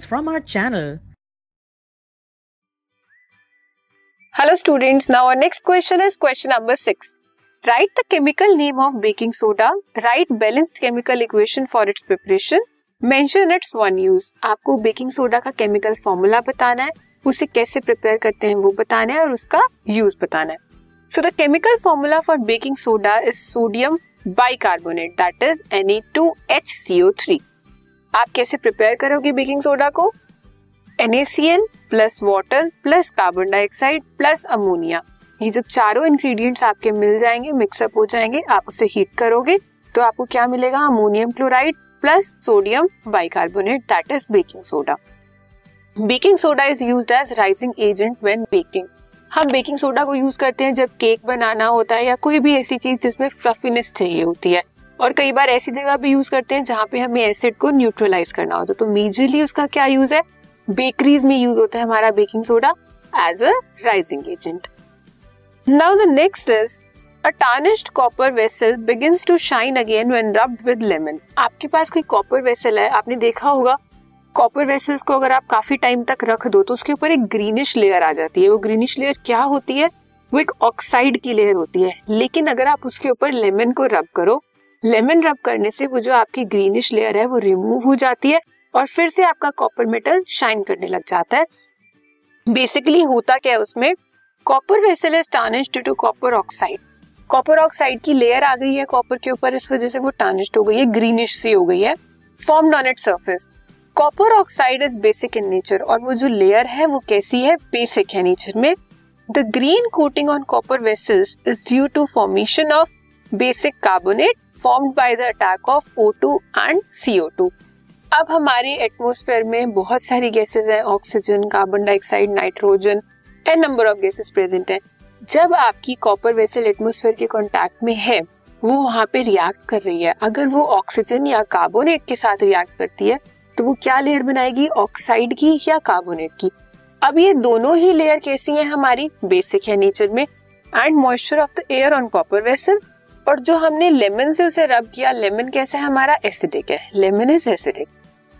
videos from our channel. Hello students, now our next question is question number 6. Write the chemical name of baking soda. Write balanced chemical equation for its preparation. Mention its one use. आपको baking soda का chemical formula बताना है उसे कैसे prepare करते हैं वो बताना है और उसका यूज़ बताना है so the chemical formula for baking soda is sodium bicarbonate that is Na2HCO3 आप कैसे प्रिपेयर करोगे बेकिंग सोडा को? NaCl plus water plus carbon dioxide plus ammonia ये जब चारों इंग्रेडिएंट्स आपके मिल जाएँगे मिक्सअप हो जाएँगे, आप उसे हीट करोगे तो आपको क्या मिलेगा? Ammonium chloride plus sodium bicarbonate that is baking soda baking soda is use as rising agent when baking हम बेकिंग सोडा को यूज़ करते हैं जब केक बनाना होता है या कोई भी ऐसी चीज़ जिसमें फ्लफीनेस चाहिए होती है। और कई बार ऐसी जगह भी यूज़ करते हैं जहाँ पे हमें एसिड को न्यूट्रलाइज करना होता है। तो मेजरली उसका क्या यूज़ है? बेकरीज में यूज़ होता है हमारा baking soda as a rising agent now the next is a tarnished copper vessel begins to shine again when rubbed with lemon आपके पास कोई कॉपर वेसल है? आपने देखा होगा कॉपर वेसल्स को अगर आप काफ़ी टाइम तक रख दो तो उसके ऊपर एक ग्रीनिश लेयर आ जाती है। वो ग्रीनिश लेयर क्या होती है? वो एक ऑक्साइड की लेयर होती है। लेकिन अगर आप उसके ऊपर लेमन को रब करो लेमन रब करने से वो जो आपकी ग्रीनिश लेयर है, वो रिमूव हो जाती है और फिर से आपका कॉपर मेटल शाइन करने लग जाता है। बेसिकली होता क्या है उसमें? Copper vessel is tarnished due to copper oxide copper oxide की लेयर आ गई है कॉपर के ऊपर, इस वजह से वो टार्निश्ड हो गई है ग्रीनिश सी हो गई है। Formed on it surface copper oxide is basic in nature और वो जो लेयर है, वो कैसी है? बेसिक है नेचर में। The green coating on copper vessels is due to formation of basic carbonate formed by the attack of O2 and CO2 अब हमारे एटमोस्फेयर में बहुत सारी गैसेस हैं oxygen carbon dioxide nitrogen and number of gases present हैं। जब आपकी copper vessel atmosphere के कांटेक्ट में है, वो वहाँ पे रिएक्ट कर रही है। अगर वो ऑक्सीजन या कार्बोनेट के साथ रिएक्ट करती है तो वो क्या लेयर बनाएगी? ऑक्साइड की या कार्बोनेट की? अब ये दोनों ही लेयर कैसी हैं हमारी? बेसिक है नेचर में। And moisture of the air on copper vessel और जो हमने लेमन से उसे रब किया, लेमन कैसे हमारा एसिडिक है। Lemon is acidic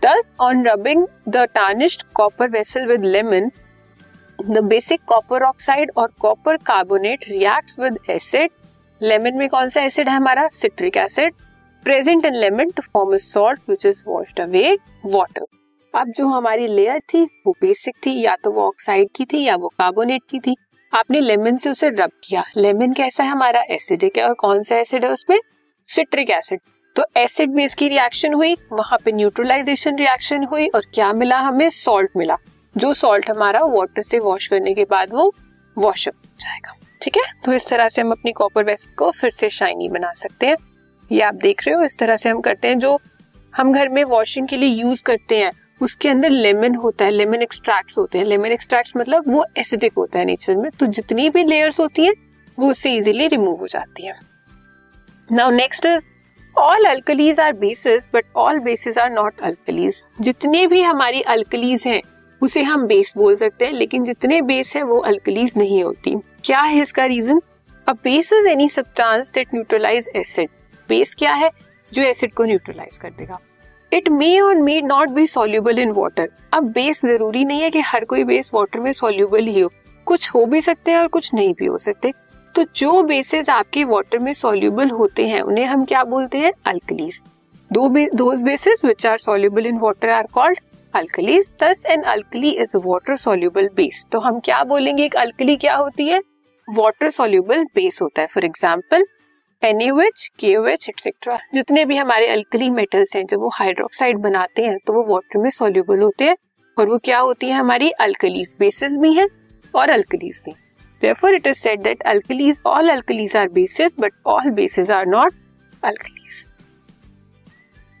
thus on rubbing the tarnished copper vessel with lemon the basic copper oxide और copper carbonate reacts with acid lemon में कौन सा एसिड है हमारा? Citric acid present in lemon to form salt which is washed away water अब जो हमारी layer थी, वो बेसिक थी, या तो वो ऑक्साइड की थी, या वो कार्बोनेट की थी। आपने लेमन से उसे रब किया। लेमन कैसा है हमारा? एसिडिक है। और कौन सा एसिड है उसमें? Citric acid. तो एसिड बेस की रिएक्शन हुई, वहाँ पे न्यूट्रलाइजेशन रिएक्शन हुई और क्या मिला हमें? सॉल्ट मिला। जो सॉल्ट हमारा वाटर से वॉश करने के बाद वो वॉश अप हो जाएगा। ठीक है? तो इस तरह से हम अपनी कॉपर वेसल को फिर से शाइनी बना सकते हैं। ये आप देख रहे हो, इस तरह से हम करते हैं जो हम घर में वॉशिंग के लिए यूज़ करते हैं। उसके अंदर लेमन होता है, लेमन एक्सट्रैक्ट होते हैं। लेमन एक्सट्रैक्ट मतलब वो एसिडिक होता है नेचर में तो जितनी भी लेयर्स होती हैं, वो उससे इजीली रिमूव हो जाती है। Now next is all alkalis are bases but all bases are not alkalis जितने भी हमारी अल्कलीज हैं, उसे हम बेस बोल सकते हैं, लेकिन जितने बेस है, वो अल्कलीज नहीं होती। क्या है इसका reason a base is any substance that neutralize acid base क्या है? जो एसिड को न्यूट्रलाइज कर देगा। इट मे और may not be soluble in water अब बेस ज़रूरी नहीं है कि हर कोई बेस वाटर में सोल्यूबल ही हो। कुछ हो भी सकते हैं और कुछ नहीं भी हो सकते। तो जो बेसिस आपके वाटर में सोल्यूबल होते हैं, उन्हें हम क्या बोलते हैं? अल्कलीज दो bases which are soluble in water are called alkalis thus an alkali is water soluble base तो हम क्या बोलेंगे? एक अल्कली क्या होती है? वाटर सोल्यूबल बेस होता है. For example NH KOH etcetera जितने भी हमारे अल्कली मेटल्स हैं जब वो हाइड्रोक्साइड बनाते हैं तो वो वाटर में सोल्यूबल होते हैं और वो क्या होती है हमारी अल्कलीज बेसिस भी हैं और अल्कलीज भी therefore it is said that alkalis all alkalis are bases but all bases are not alkalis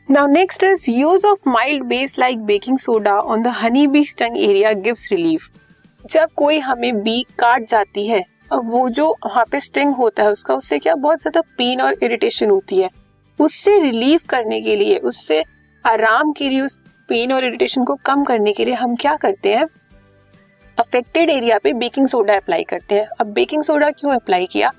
now next is use of mild base like baking soda on the honey bee stung area gives relief जब कोई हमें B काट जाती है अब वो जो वहाँ पे स्टिंग होता है, उसका उससे क्या बहुत ज़्यादा पेन और इरिटेशन होती है। उससे रिलीव करने के लिए, उससे आराम के लिए, उस पेन और इरिटेशन को कम करने के लिए हम क्या करते हैं? अफेक्टेड एरिया पे बेकिंग सोडा अप्लाई करते हैं। अब बेकिंग सोडा क्यों अप्लाई किया?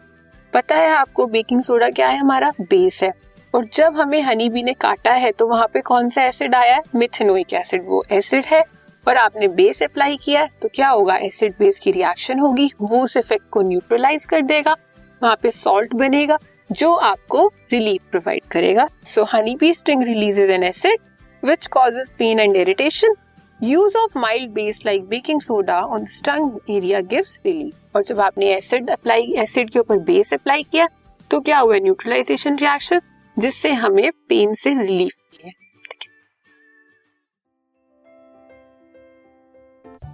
पता है आपको बेकिंग सोडा क्या है? हमारा बेस है। और जब हमें हनी बी ने काटा है तो वहाँ पे कौन सा एसिड आया है? मिथेनोइक एसिड वो एसिड है और आपने बेस अप्लाई किया तो क्या होगा? एसिड बेस की रिएक्शन होगी, वो उस इफ़ेक्ट को न्यूट्रलाइज कर देगा, वहाँ पे सॉल्ट बनेगा, जो आपको रिलीफ प्रोवाइड करेगा। So honey bee sting releases an acid which causes pain and irritation use of mild base like baking soda on stung area gives relief और जब आपने एसिड अप्लाई एसिड के ऊपर बेस अप्लाई किया तो क्या हुआ? न्यूट्रलाइजेशन रिएक्शन जिससे हमें पेन से रिलीफ मिले